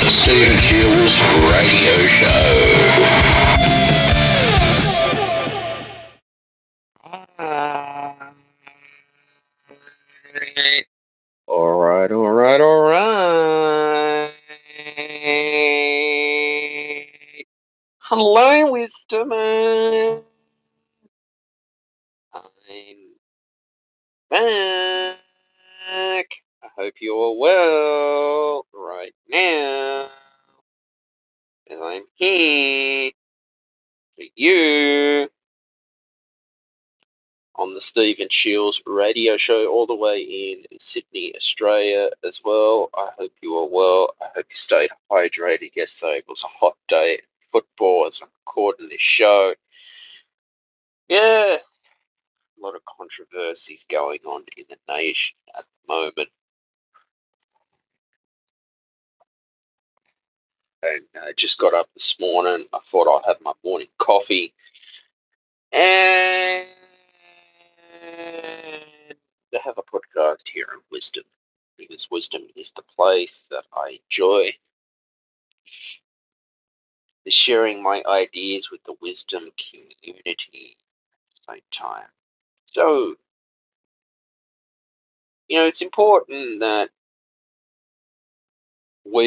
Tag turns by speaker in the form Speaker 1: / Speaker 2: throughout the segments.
Speaker 1: The Stephen Shiels Radio Show.
Speaker 2: Alright, alright, alright. Hello, Wisdomer. I'm back. I hope you're well right now. And I'm here for you on the Stephen Shiels radio show, all the way in Sydney, Australia, as well. I hope you are well. I hope you stayed hydrated yesterday. It was a hot day football as I'm recording this show. Yeah, a lot of controversies going on in the nation at the moment. And I just got up this morning. I thought I'd have my morning coffee and to have a podcast here on wisdom because wisdom is the place that I enjoy the sharing my ideas with the wisdom community at the same time. So, you know, it's important that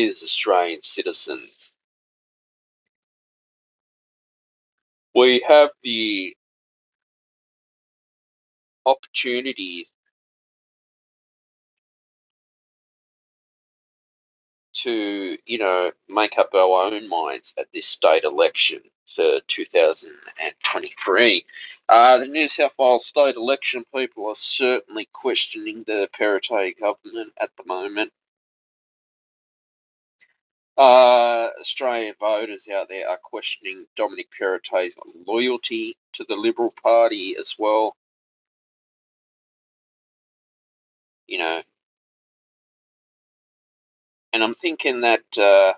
Speaker 2: as Australian citizens we have the opportunities to, you know, make up our own minds at this state election for 2023. Uh, the New South Wales state election people are certainly questioning the Perrottet government at the moment. Uh, Australian voters out there are questioning Dominic Perrottet's loyalty to the Liberal Party as well. You know, and I'm thinking that uh,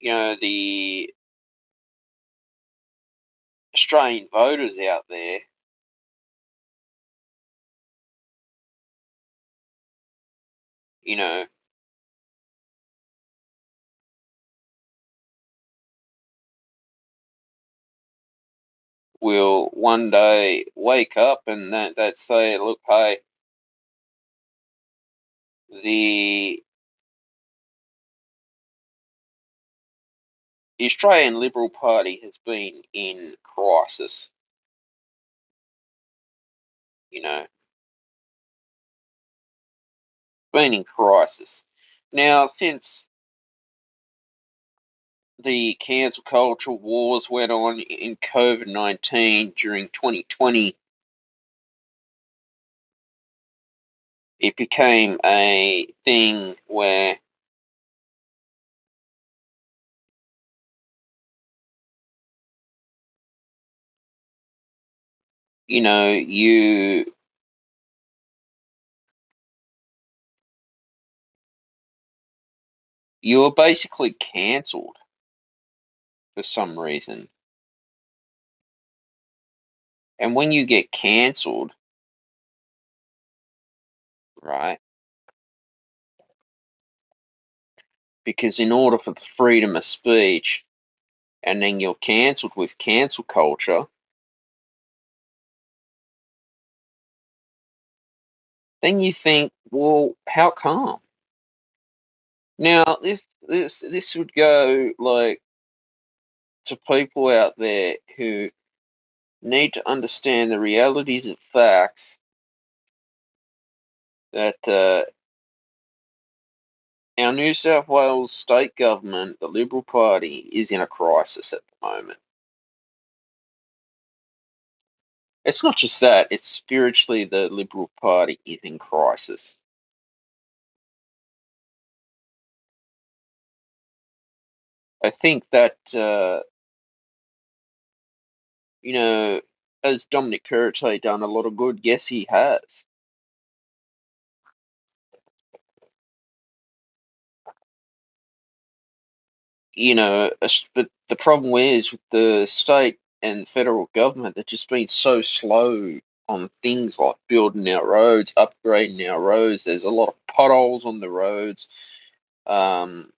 Speaker 2: you know the Australian voters out there you know will one day wake up and that that say look hey the Australian Liberal Party has been in crisis. You know, been in crisis. Now, since the cancel culture wars went on in COVID 19 during 2020, it became a thing where you know you you were basically cancelled for some reason. And when you get cancelled, right? Because in order for the freedom of speech, and then you're cancelled with cancel culture, then you think, well, how come? Now this this this would go like to people out there who need to understand the realities of facts that uh, our New South Wales state government, the Liberal Party, is in a crisis at the moment. It's not just that, it's spiritually the Liberal Party is in crisis. I think that, uh, you know, has Dominic Perrottet done a lot of good? Yes, he has. You know, but the problem is with the state and federal government, they've just been so slow on things like building our roads, upgrading our roads. There's a lot of potholes on the roads. Um,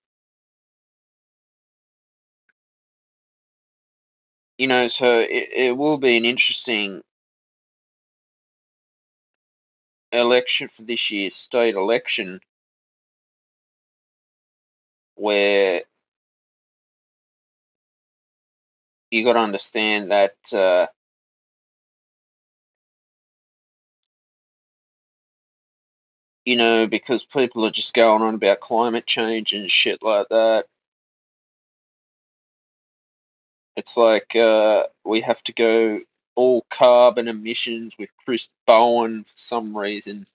Speaker 2: you know, so it, it will be an interesting election for this year's state election where you got to understand that uh, you know because people are just going on about climate change and shit like that it's like uh, we have to go all carbon emissions with chris bowen for some reason.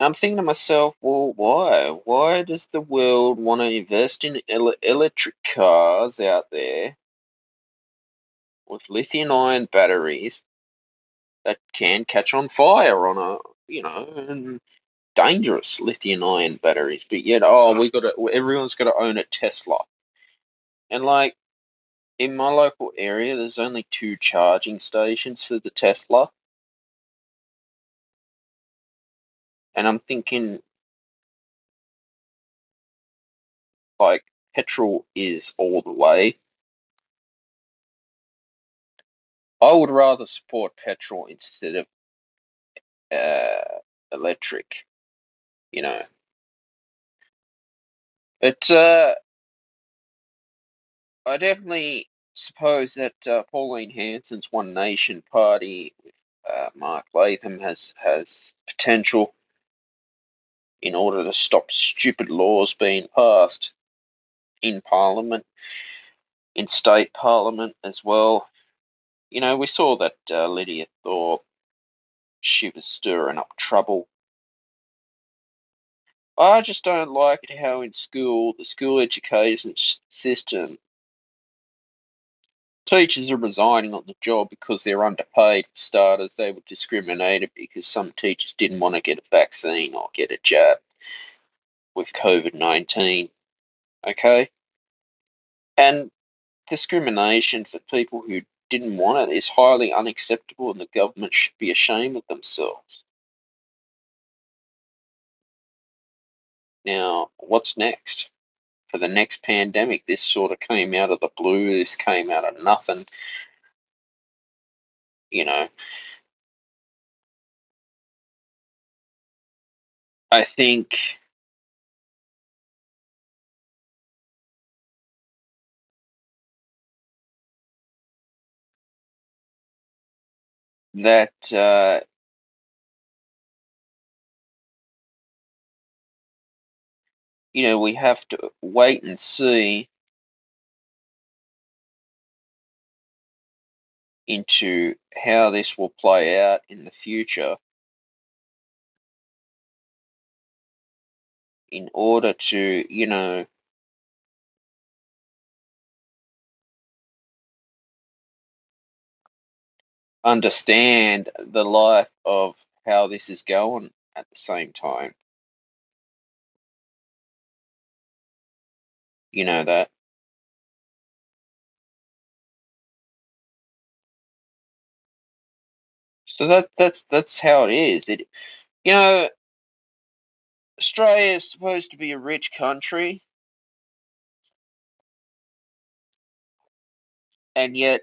Speaker 2: I'm thinking to myself well why? Why does the world want to invest in ele- electric cars out there with lithium ion batteries that can catch on fire on a you know and dangerous lithium ion batteries? But yet oh we got to everyone's got to own a tesla. And like in my local area there's only two charging stations for the tesla. And i'm thinking like petrol is all the way. I would rather support petrol instead of uh, electric you know. But uh I definitely suppose that uh, Pauline Hanson's One Nation party with uh, Mark Latham has has potential in order to stop stupid laws being passed in Parliament, in state Parliament as well. You know, we saw that uh, Lydia Thorpe, she was stirring up trouble. I just don't like it how in school, the school education system Teachers are resigning on the job because they're underpaid for starters. They were discriminated because some teachers didn't want to get a vaccine or get a jab with COVID 19. Okay? And discrimination for people who didn't want it is highly unacceptable, and the government should be ashamed of themselves. Now, what's next? For the next pandemic, this sort of came out of the blue, this came out of nothing. You know, I think that uh, you know we have to wait and see into how this will play out in the future in order to you know understand the life of how this is going at the same time you know that so that that's that's how it is. It you know australia is supposed to be a rich country. And yet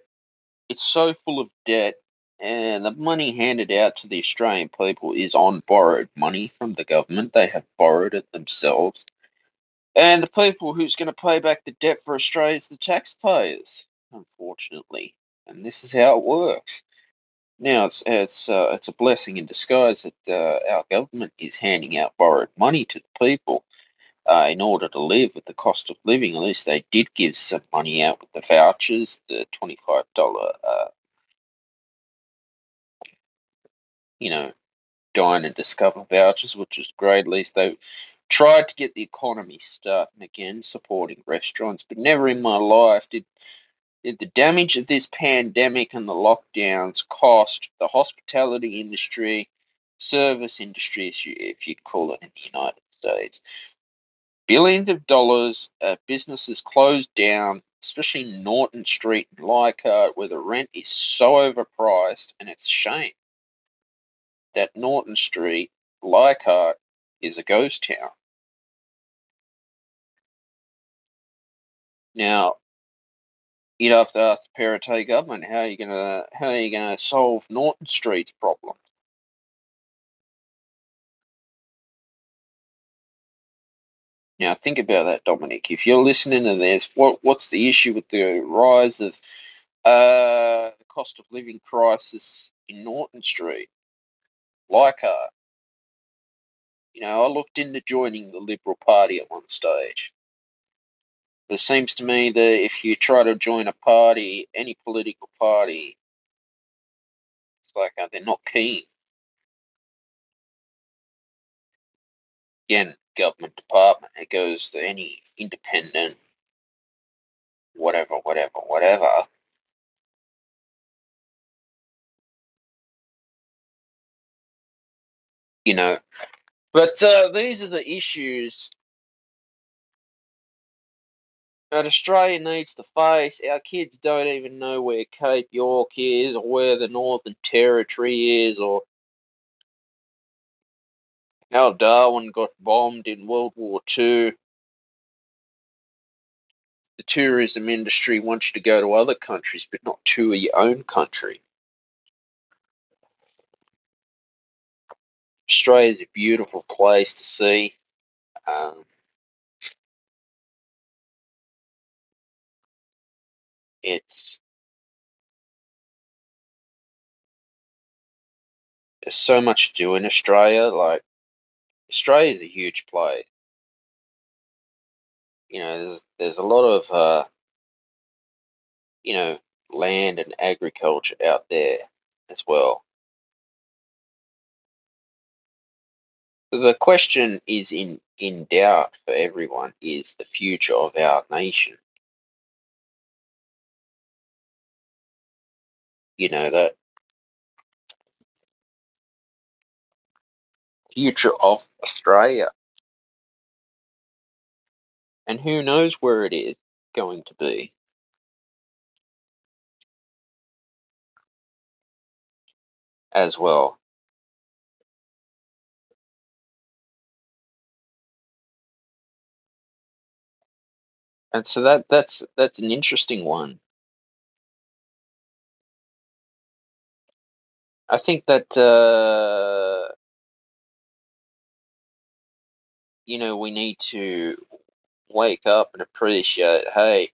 Speaker 2: it's so full of debt and the money handed out to the australian people is on borrowed money from the government. They have borrowed it themselves and the people who's going to pay back the debt for australia is the taxpayers unfortunately and this is how it works Now it's it's uh, it's a blessing in disguise that uh, our government is handing out borrowed money to the people uh, in order to live with the cost of living. At least they did give some money out with the vouchers, the twenty-five dollar, uh, you know, dine and discover vouchers, which is great. At least they tried to get the economy starting again, supporting restaurants. But never in my life did did the damage of this pandemic and the lockdowns cost the hospitality industry, service industry, if, you, if you'd call it in the United States, billions of dollars. Uh, businesses closed down, especially Norton Street and Leichhardt, where the rent is so overpriced, and it's a shame. that Norton Street, Leichhardt, is a ghost town. Now, you'd have to ask the Perrottet government how are you gonna how are you gonna solve Norton Street's problem? Now think about that, Dominic. If you're listening to this, what what's the issue with the rise of uh, the cost of living crisis in Norton Street? Leichhardt. You know, I looked into joining the Liberal Party at one stage. It seems to me that if you try to join a party, any political party, it's like uh, they're not keen. Again, government department, it goes to any independent, whatever, whatever, whatever. You know, but uh, these are the issues that Australia needs to face. Our kids don't even know where Cape York is or where the Northern Territory is or how Darwin got bombed in World War Two. The tourism industry wants you to go to other countries, but not to your own country. Australia is a beautiful place to see. Um, it's there's so much to do in Australia. Like Australia is a huge place. You know, there's there's a lot of uh, you know land and agriculture out there as well. The question is in in doubt for everyone is the future of our nation. You know that future of Australia. And who knows where it is going to be. As well. And so that that's that's an interesting one. I think that uh, you know we need to wake up and appreciate, hey,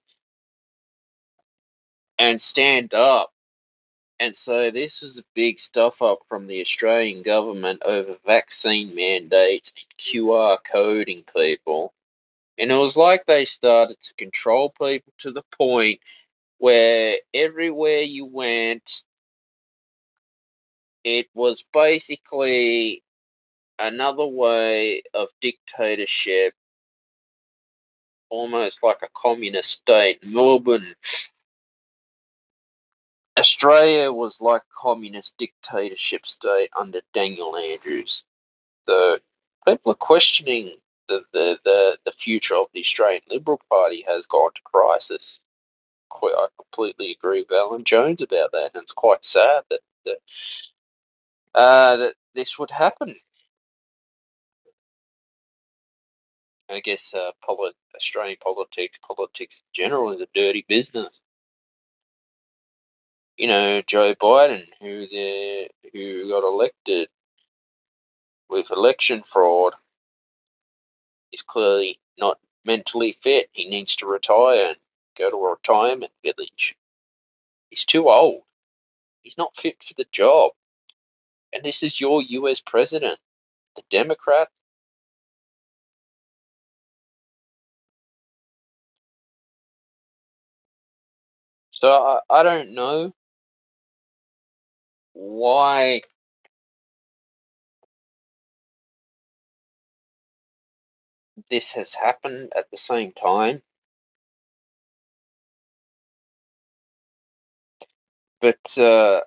Speaker 2: and stand up and say this was a big stuff up from the Australian government over vaccine mandates, QR coding people. And it was like they started to control people to the point where everywhere you went, it was basically another way of dictatorship, almost like a communist state. Melbourne, Australia was like communist dictatorship state under Daniel Andrews. So people are questioning the, the, the, the future of the Australian Liberal Party has gone to crisis. I completely agree with Alan Jones about that, and it's quite sad that that, uh, that this would happen. I guess uh, polit- Australian politics, politics in general, is a dirty business. You know, Joe Biden, who the who got elected with election fraud, is clearly not mentally fit. He needs to retire and go to a retirement village. He's too old. He's not fit for the job. And this is your US president, the Democrat. So I, I don't know why this has happened at the same time. But uh,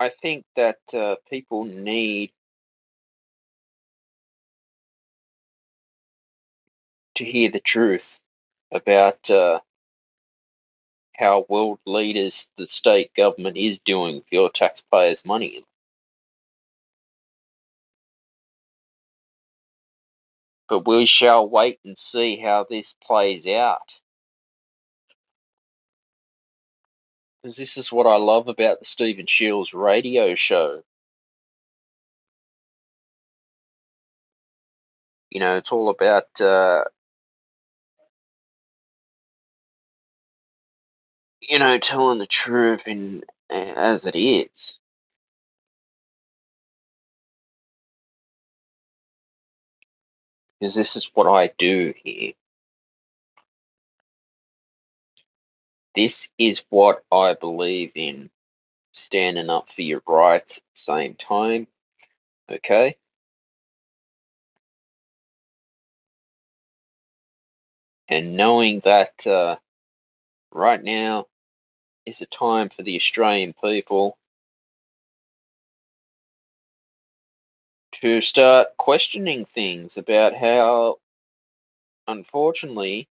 Speaker 2: I think that uh, people need to hear the truth about uh, how world leaders, the state government is doing with your taxpayers' money. But we shall wait and see how this plays out. Because this is what I love about the Stephen Shiels radio show. You know, it's all about uh, you know telling the truth in as it is. Because this is what I do here. This is what I believe in. Standing up for your rights at the same time. Okay? And knowing that uh, right now is a time for the Australian people to start questioning things about how, unfortunately,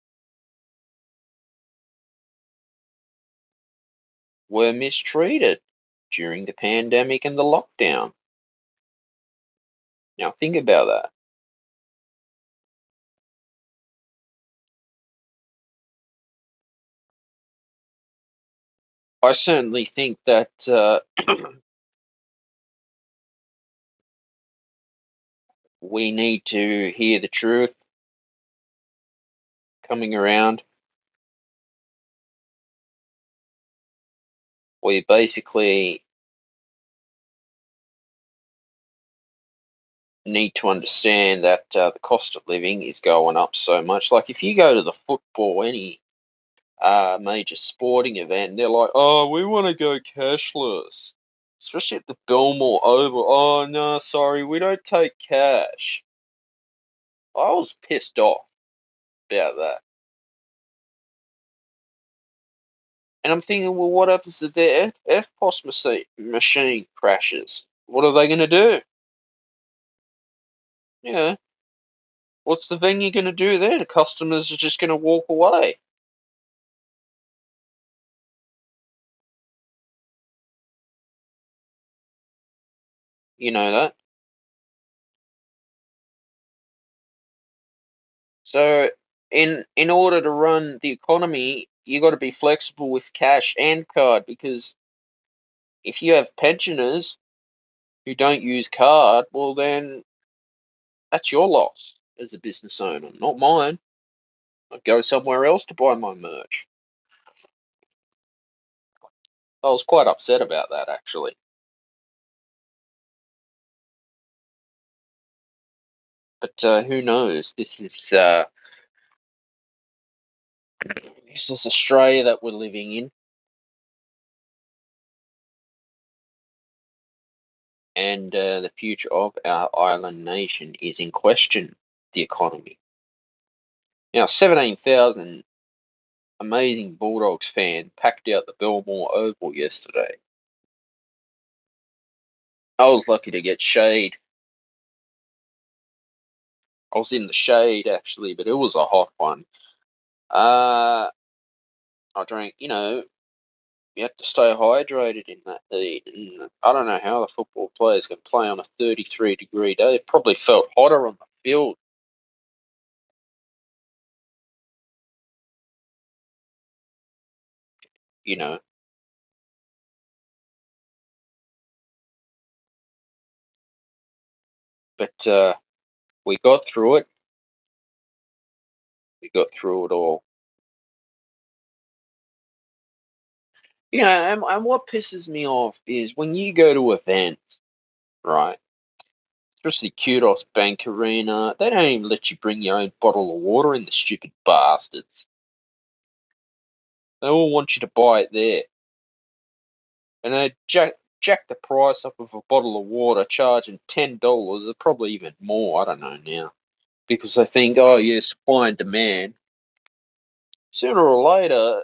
Speaker 2: were mistreated during the pandemic and the lockdown. Now, think about that. I certainly think that uh, we need to hear the truth coming around. We basically need to understand that uh, the cost of living is going up so much. Like if you go to the football, any uh, major sporting event, they're like, "Oh, we want to go cashless," especially at the Belmore Oval. Oh no, sorry, we don't take cash. I was pissed off about that. And I'm thinking, well, what happens if their EFTPOS machine, crashes? What are they going to do? Yeah. What's the venue going to do then? The customers are just going to walk away. You know that. So, in in order to run the economy, you got to be flexible with cash and card because if you have pensioners who don't use card, well then that's your loss as a business owner, not mine. I'd go somewhere else to buy my merch. I was quite upset about that actually. But uh, who knows? This is uh, this is Australia that we're living in, and uh, the future of our island nation is in question. The economy. Now, seventeen thousand amazing Bulldogs fan packed out the Belmore Oval yesterday. I was lucky to get shade. I was in the shade actually, but it was a hot one. Uh, I drank, you know, you have to stay hydrated in that heat. And I don't know how the football players can play on a 33 degree day. It probably felt hotter on the field. You know, but uh, we got through it. We got through it all. You know, and, and what pisses me off is when you go to events, right? Especially Kudos Bank Arena, they don't even let you bring your own bottle of water in, the stupid bastards. They all want you to buy it there. And they jack, jack the price up of a bottle of water, charging $10, or probably even more, I don't know now. Because they think, oh, yeah, supply and demand. Sooner or later,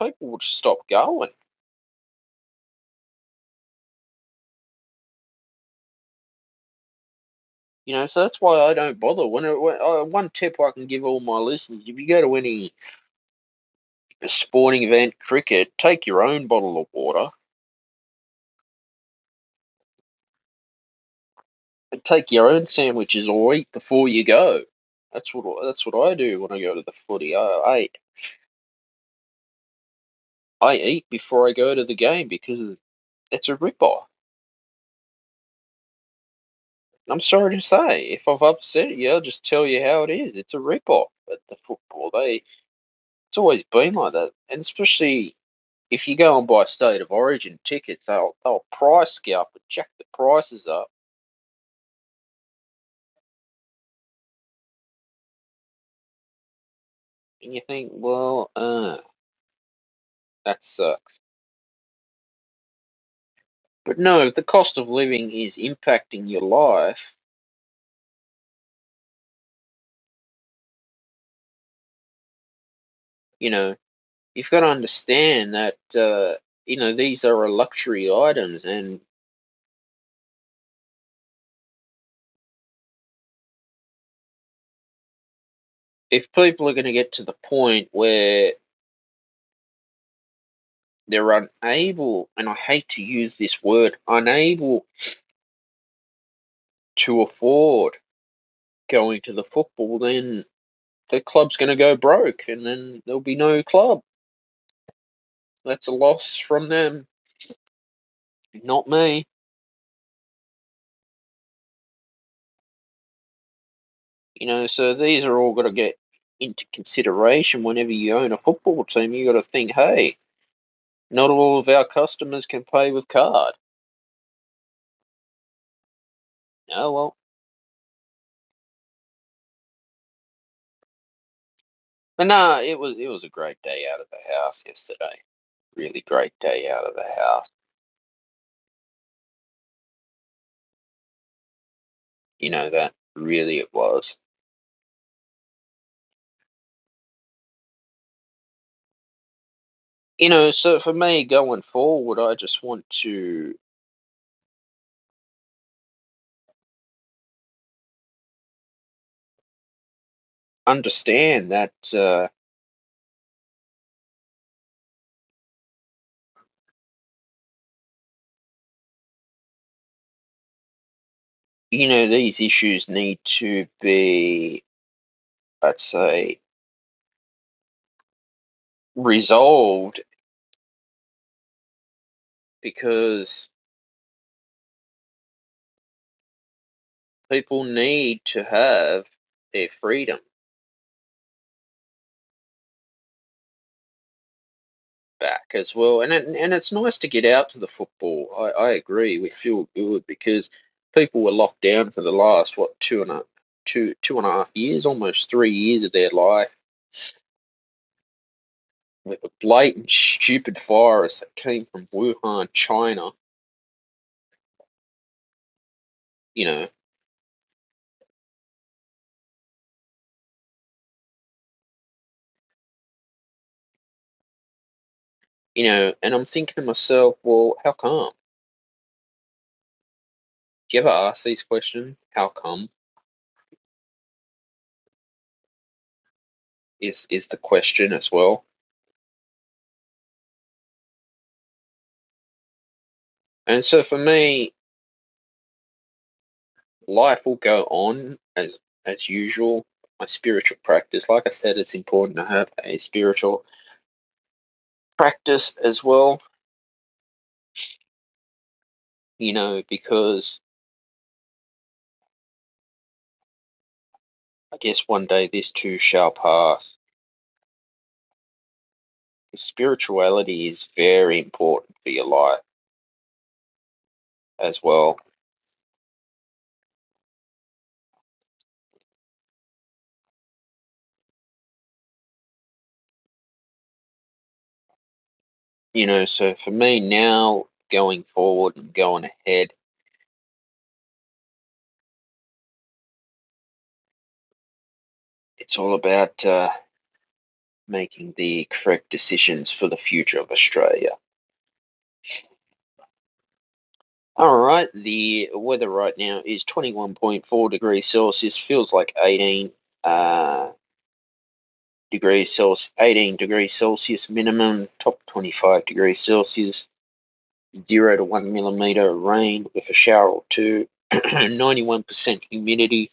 Speaker 2: people would stop going. You know, so that's why I don't bother. When, when uh, one tip I can give all my listeners: if you go to any sporting event, cricket, take your own bottle of water. And take your own sandwiches or eat before you go. That's what that's what I do when I go to the footy. I, I eat. I eat before I go to the game because it's a rip-off. I'm sorry to say, if I've upset you, I'll just tell you how it is. It's a rip-off at the football. They, it's always been like that, and especially if you go and buy state of origin tickets, they'll they'll price scalp and jack the prices up. And you think, well, uh, that sucks. But no, the cost of living is impacting your life, you know, you've got to understand that, uh, you know, these are luxury items and if people are going to get to the point where they're unable, and I hate to use this word, unable to afford going to the football, then the club's going to go broke and then there'll be no club. That's a loss from them, not me. You know, so these are all got to get into consideration whenever you own a football team. You've got to think, hey, not all of our customers can pay with card. Oh well. But nah, it was it was a great day out of the house yesterday. Really great day out of the house. You know that really it was. You know, so for me going forward, I just want to understand that uh, you know these issues need to be, let's say, resolved because people need to have their freedom back as well. And and it's nice to get out to the football. I, I agree. We feel good because people were locked down for the last what two and a two two and a half years, almost three years of their life. With a blatant stupid virus that came from Wuhan, China. You know, you know, and I'm thinking to myself, well, how come? Do you ever ask these questions? How come? Is is the question as well. And so for me, life will go on as as usual. My spiritual practice, like I said, it's important to have a spiritual practice as well. You know, because I guess one day this too shall pass. Spirituality is very important for your life as well. You know, so for me now, going forward and going ahead, it's all about uh, making the correct decisions for the future of Australia. All right, the weather right now is 21.4 degrees Celsius, feels like 18. Uh, degrees Celsius, 18 degrees Celsius minimum, top 25 degrees Celsius, 0 to 1 millimeter rain with a shower or two, 91% humidity,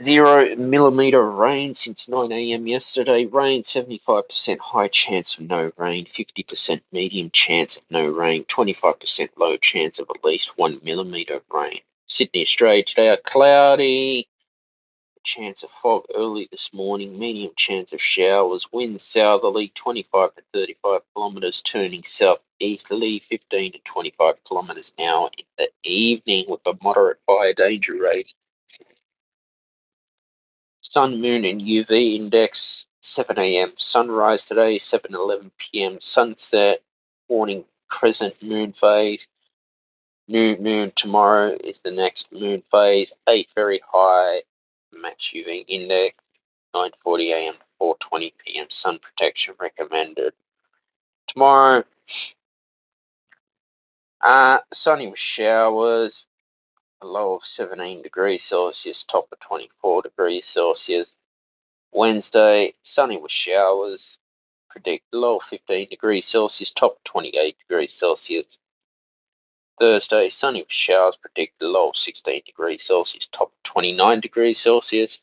Speaker 2: 0 millimeter rain since 9 a.m. yesterday, rain 75% high chance of no rain, 50% medium chance of no rain, 25% low chance of at least 1 millimeter of rain. Sydney, Australia today are cloudy, chance of fog early this morning, medium chance of showers, wind southerly 25 to 35 kilometres, turning southeasterly 15 to 25 kilometres now in the evening with a moderate fire danger rating. Sun, moon, and UV index 7 a.m. Sunrise today, 7:11 p.m. Sunset, morning crescent moon phase. New moon tomorrow is the next moon phase. 8 very high max UV index. 9:40 a.m. 4:20 p.m. Sun protection recommended. Tomorrow, uh, sunny with showers. A low of 17 degrees Celsius, top of 24 degrees Celsius. Wednesday, sunny with showers. Predict low of 15 degrees Celsius, top of 28 degrees Celsius. Thursday, sunny with showers. Predict low of 16 degrees Celsius, top of 29 degrees Celsius.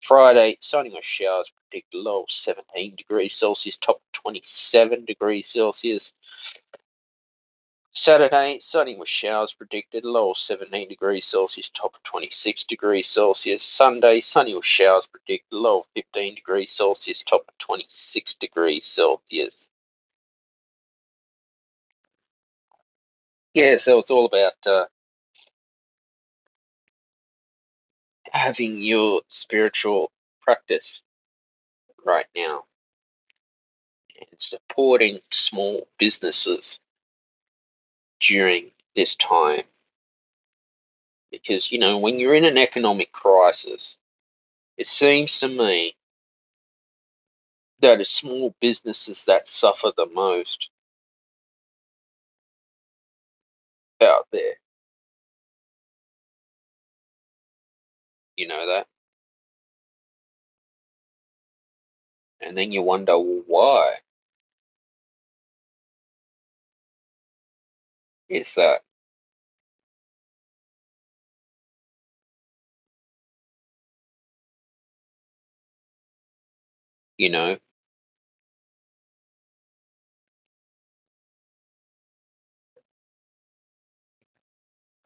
Speaker 2: Friday, sunny with showers, predict low 17 degrees Celsius, top 27 degrees Celsius. Saturday, sunny with showers predicted, low of 17 degrees Celsius, top of 26 degrees Celsius. Sunday, sunny with showers predicted, low of 15 degrees Celsius, top of 26 degrees Celsius. Yeah, so it's all about uh, having your spiritual practice right now and supporting small businesses during this time. Because, you know, when you're in an economic crisis, it seems to me that it's small businesses that suffer the most out there. You know that? And then you wonder, well, why is that? Uh, you know?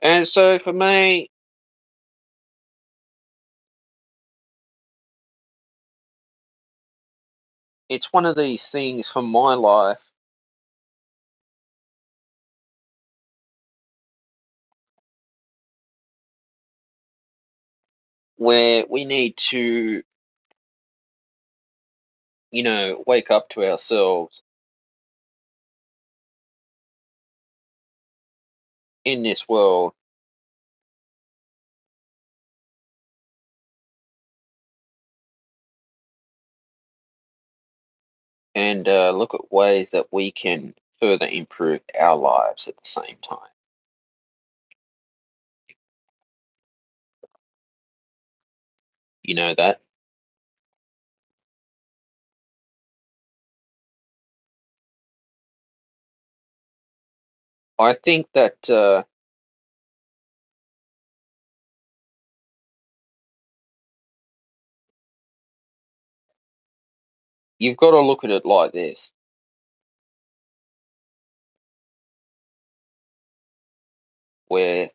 Speaker 2: And so for me, it's one of these things for my life where we need to, you know, wake up to ourselves in this world and uh, look at ways that we can further improve our lives at the same time. You know that? I think that uh, you've got to look at it like this. Where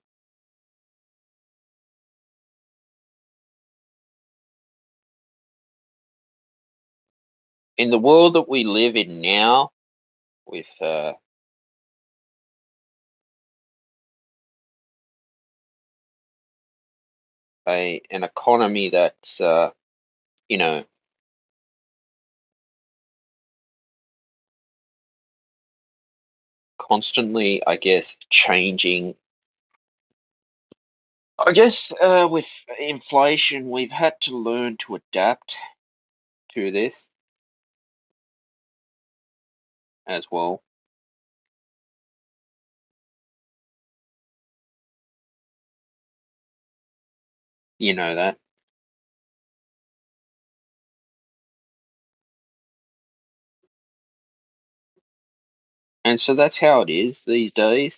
Speaker 2: in the world that we live in now, with uh, a an economy that's uh, you know constantly, I guess, changing. I guess uh, with inflation, we've had to learn to adapt to this as well. You know that. And so that's how it is these days.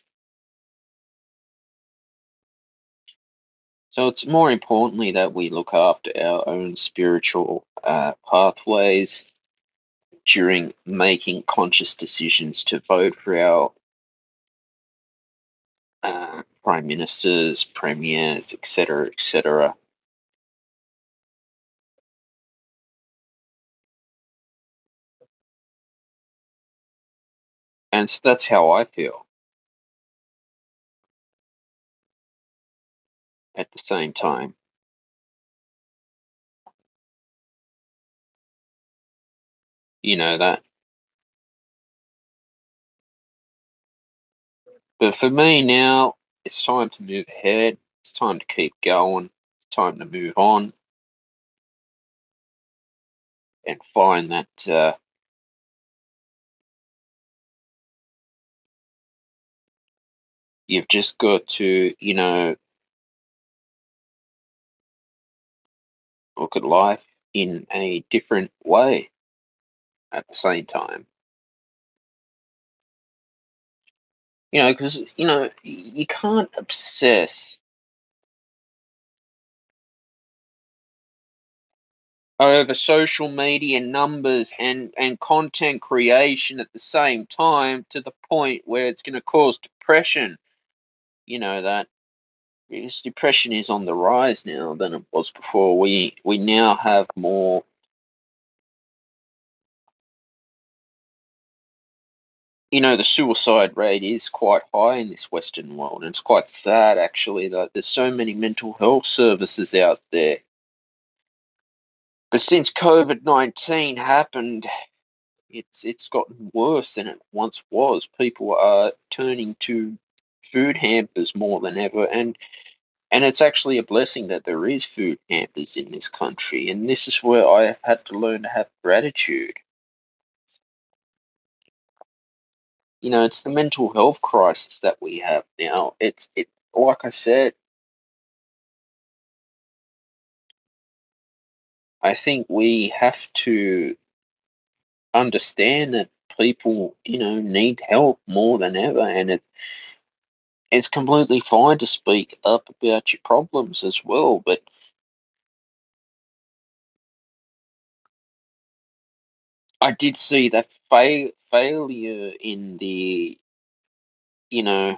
Speaker 2: So it's more importantly that we look after our own spiritual uh, pathways during making conscious decisions to vote for our uh, prime ministers, premiers, etc., etc. And so that's how I feel. At the same time, you know that. But for me now, it's time to move ahead. It's time to keep going. It's time to move on and find that uh, you've just got to, you know, look at life in a different way at the same time. You know, because, you know, you can't obsess over social media numbers and, and content creation at the same time to the point where it's going to cause depression. You know, that because depression is on the rise now than it was before. We we now have more you know, the suicide rate is quite high in this Western world, and it's quite sad actually that there's so many mental health services out there. But since COVID nineteen happened, it's it's gotten worse than it once was. People are turning to food hampers more than ever, and and it's actually a blessing that there is food hampers in this country. And this is where I have had to learn to have gratitude. You know, it's the mental health crisis that we have now. It's it like I said, I think we have to understand that people, you know, need help more than ever, and it it's completely fine to speak up about your problems as well. But I did see that fail failure in the, you know,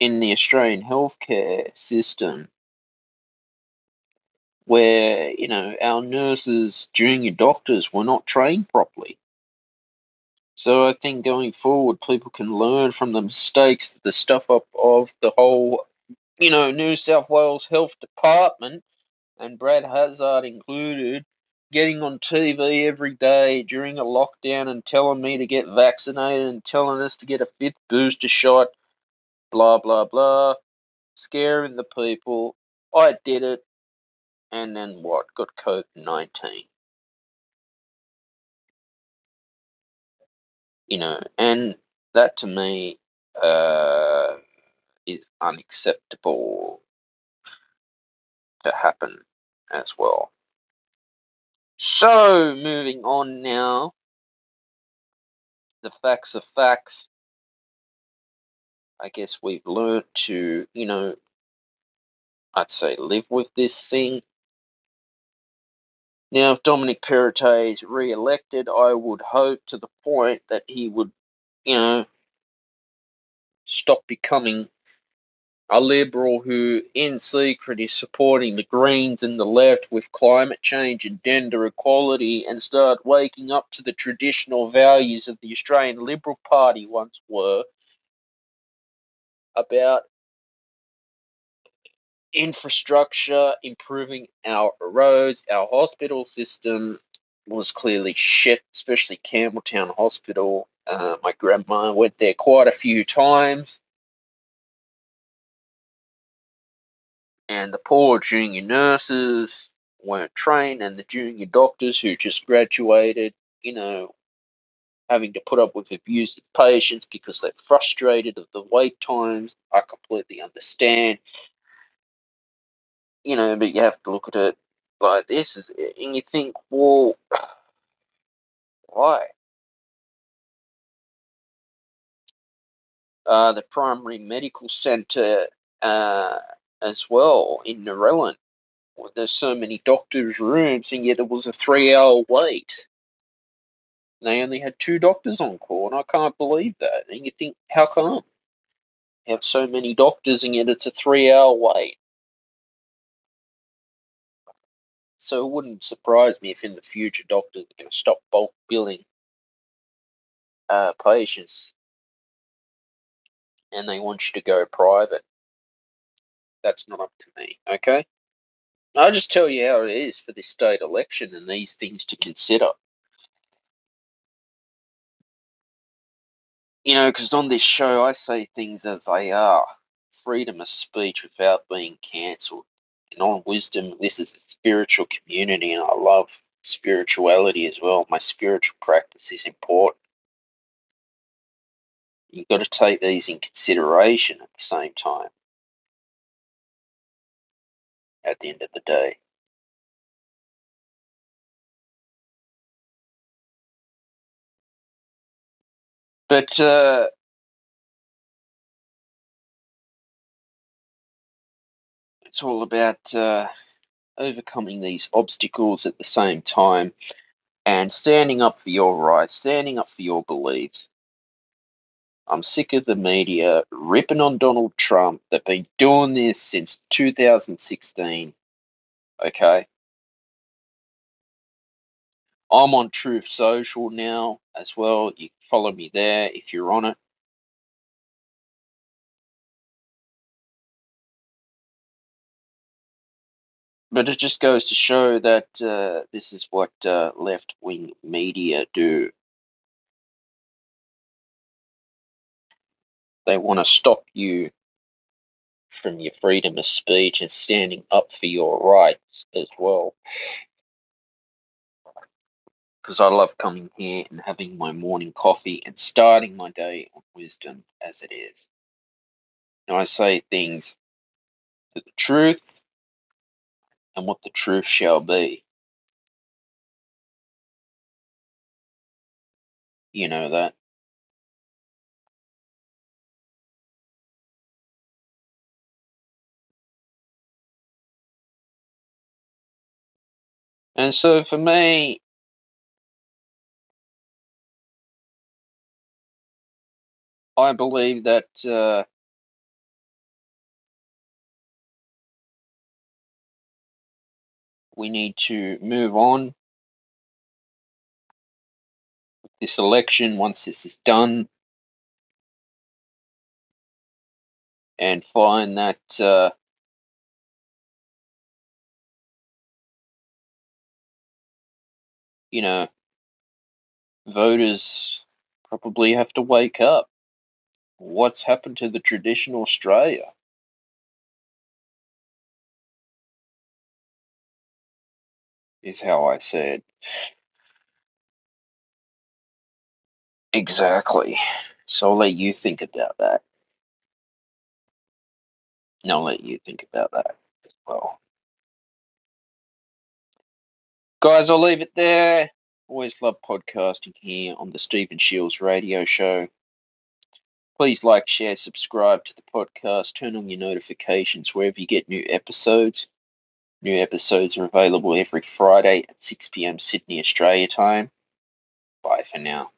Speaker 2: in the Australian healthcare system, where you know our nurses, junior doctors, were not trained properly. So I think going forward, people can learn from the mistakes, the stuff up of the whole, you know, New South Wales Health Department, and Brad Hazzard included, getting on TV every day during a lockdown and telling me to get vaccinated and telling us to get a fifth booster shot, blah blah blah, scaring the people. I did it, and then what? Got COVID nineteen. you know, and that to me uh, is unacceptable to happen as well. So, moving on now, the facts are facts. I guess we've learned to, you know, I'd say live with this thing. Now, if Dominic Perrottet is re elected, I would hope to the point that he would, you know, stop becoming a liberal who, in secret, is supporting the Greens and the left with climate change and gender equality and start waking up to the traditional values of the Australian Liberal Party once were about infrastructure, improving our roads, our hospital system was clearly shit, especially Campbelltown Hospital. Uh, my grandma went there quite a few times. And the poor junior nurses weren't trained, and the junior doctors who just graduated, you know, having to put up with abusive patients because they're frustrated of the wait times. I completely understand, you know, but you have to look at it. like this, and you think, well, why? Uh, the primary medical centre uh, as well in. Well, there's so many doctors' rooms, and yet it was a three-hour wait. They only had two doctors on call, and I can't believe that. And you think, how come? You have so many doctors, and yet it's a three-hour wait. So it wouldn't surprise me if in the future doctors are going to stop bulk billing uh, patients and they want you to go private. That's not up to me, okay? I'll just tell you how it is for this state election and these things to consider. You know, because on this show I say things as they are freedom of speech without being cancelled. And on wisdom, this is a spiritual community, and I love spirituality as well. My spiritual practice is important. You've got to take these in consideration at the same time, at the end of the day. But uh, it's all about uh, overcoming these obstacles at the same time and standing up for your rights, standing up for your beliefs. I'm sick of the media ripping on Donald Trump. They've been doing this since 2016. Okay. I'm on Truth Social now as well. You can follow me there if you're on it. But it just goes to show that uh, this is what uh, left wing media do. They want to stop you from your freedom of speech and standing up for your rights as well. Because I love coming here and having my morning coffee and starting my day on wisdom as it is. And I say things to the truth and what the truth shall be. You know that. And so for me, I believe that uh, we need to move on. With this election once this is done and find that uh, you know voters probably have to wake up. What's happened to the traditional Australia? Is how I said. Exactly. So I'll let you think about that. And I'll let you think about that as well. Guys, I'll leave it there. Always love podcasting here on the Stephen Shiels radio show. Please like, share, subscribe to the podcast, turn on your notifications wherever you get new episodes. New episodes are available every Friday at 6 pm Sydney, Australia time. Bye for now.